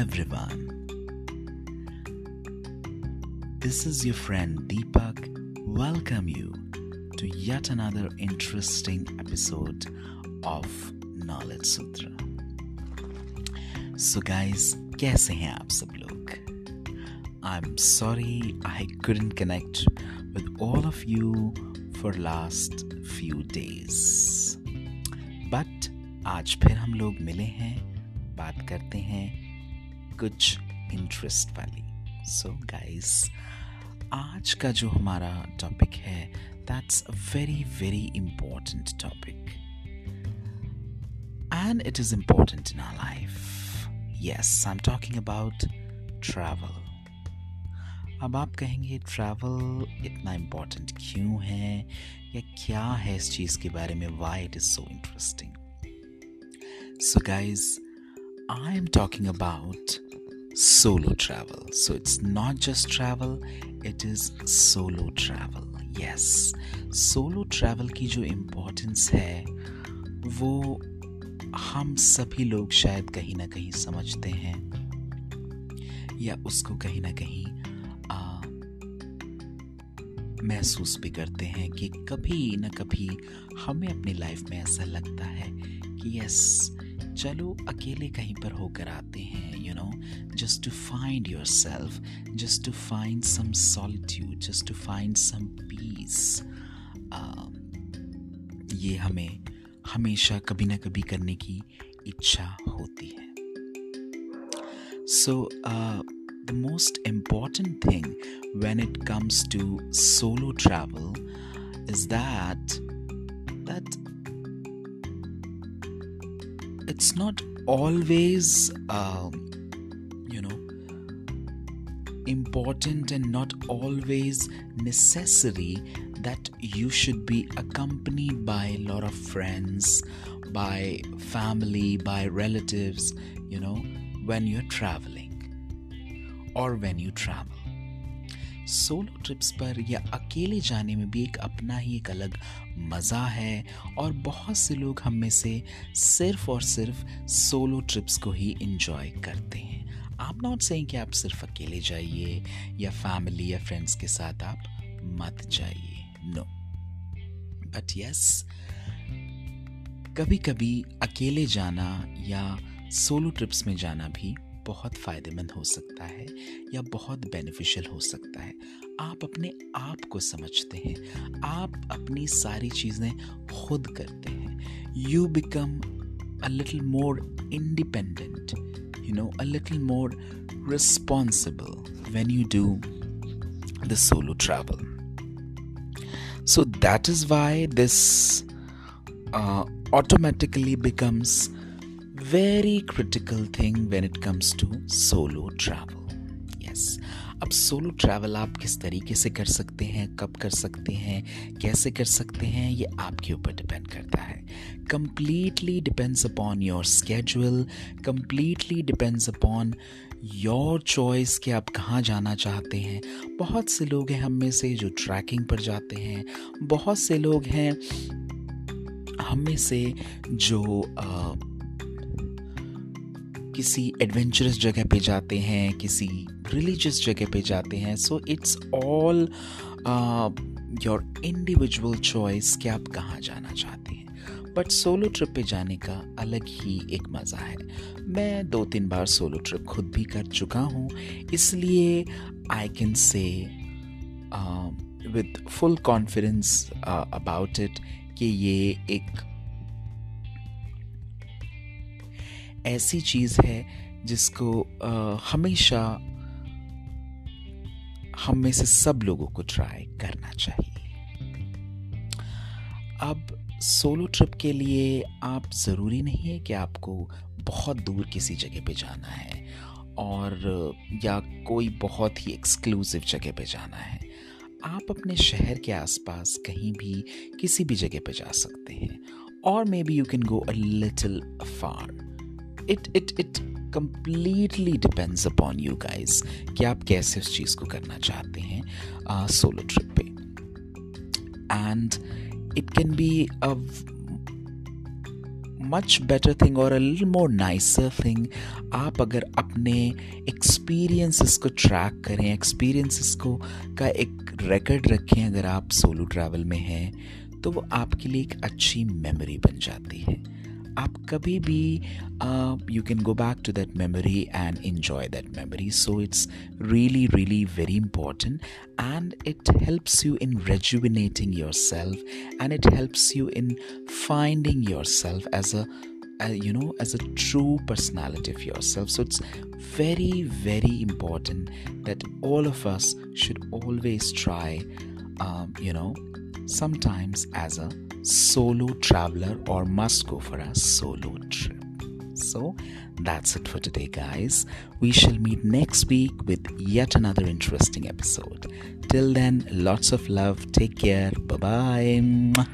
everyone. This is your friend Deepak. Welcome you to yet another interesting episode of Knowledge Sutra. So, guys, कैसे हैं आप सब लोग? I'm sorry I couldn't connect with all of you for last few days. But आज फिर हम लोग मिले हैं बात करते हैं कुछ इंटरेस्ट वाली। सो so गाइस आज का जो हमारा टॉपिक है that's a very very important topic and it is important in our life yes I am talking about travel अब आप कहेंगे ट्रैवल इतना इम्पोर्टेंट क्यों है? या क्या है इस चीज़ के बारे में? Why it is so interesting so guys I am talking about solo travel. So it's not just travel, it is solo travel. Yes, solo travel की जो इम्पोर्टेंस है वो हम सभी लोग शायद कहीं ना कहीं समझते हैं या उसको कहीं ना कहीं महसूस भी करते हैं कि कभी ना कभी हमें अपनी लाइफ में ऐसा लगता है कि यस चलो अकेले कहीं पर होकर आते हैं you know just to find yourself just to find some solitude just to find some peace ये हमें हमेशा कभी ना कभी करने की इच्छा होती है। So the most important thing when it comes to solo travel is that that it's not always um, you know important and not always necessary that you should be accompanied by a lot of friends by family by relatives you know when you're traveling or when you travel solo trips पर या अकेले जाने में भी एक अपना ही एक अलग मज़ा है और बहुत से लोग हम में से सिर्फ़ और सिर्फ़ सोलो ट्रिप्स को ही इंजॉय करते हैं। आप नॉट सेइंग कि आप सिर्फ़ अकेले जाइए या फैमिली या फ्रेंड्स के साथ आप मत जाइए। नो बट यस कभी कभी अकेले जाना या सोलो ट्रिप्स में जाना भी बहुत फ़ायदेमंद हो सकता है या बहुत बेनिफिशियल हो सकता है। आप अपने आप को समझते हैं। आप अपनी सारी चीज़ें खुद करते हैं। You become a little more independent you know a little more responsible when you do the solo travel so that is why this uh, automatically becomes very critical thing when it comes to solo travel. Yes. अब solo travel आप किस तरीके से कर सकते हैं कब कर सकते हैं कैसे कर सकते हैं ये आपके ऊपर डिपेंड करता है completely depends upon your schedule completely depends upon your choice कि आप कहाँ जाना चाहते हैं बहुत से लोग हैं हम में से जो ट्रैकिंग पर जाते हैं बहुत से लोग हैं हम में से जो आ, किसी एडवेंचरस जगह पे जाते हैं, किसी रिलीजियस जगह पे जाते हैं so it's all your individual choice कि आप कहाँ जाना चाहते हैं। बट सोलो ट्रिप पे जाने का अलग ही एक मज़ा है। मैं दो तीन बार सोलो ट्रिप खुद भी कर चुका हूँ, इसलिए I can say with full confidence about it कि ये एक ऐसी चीज़ है जिसको हमेशा हम में से सब लोगों को ट्राई करना चाहिए। अब सोलो ट्रिप के लिए आप ज़रूरी नहीं है कि आपको बहुत दूर किसी जगह पे जाना है और, या कोई बहुत ही एक्सक्लूसिव जगह पे जाना है। आप अपने शहर के आसपास कहीं भी किसी भी जगह पे जा सकते हैं और may be you can go a little far it it it completely depends upon you guys कि आप कैसे उस चीज़ को करना चाहते हैं सोलो ट्रिप पे। And it can be a much better thing और a little more nicer thing आप अगर अपने एक्सपीरियंसेस को ट्रैक करें एक्सपीरियंसेस को का एक रिकॉर्ड रखें अगर आप सोलो ट्रैवल में हैं तो वो आपके लिए एक अच्छी मेमोरी बन जाती है। आप कभी भी you can go back to that memory and enjoy that memory so it's really really very important and it helps you in rejuvenating yourself and it helps you in finding yourself as a uh, you know as a true personality of yourself so it's very very important that all of us should always try um, you know sometimes as a solo traveler or must go for a solo trip. So that's it for today, guys. We shall meet next week with yet another interesting episode. Till then, lots of love. Take care. Bye bye.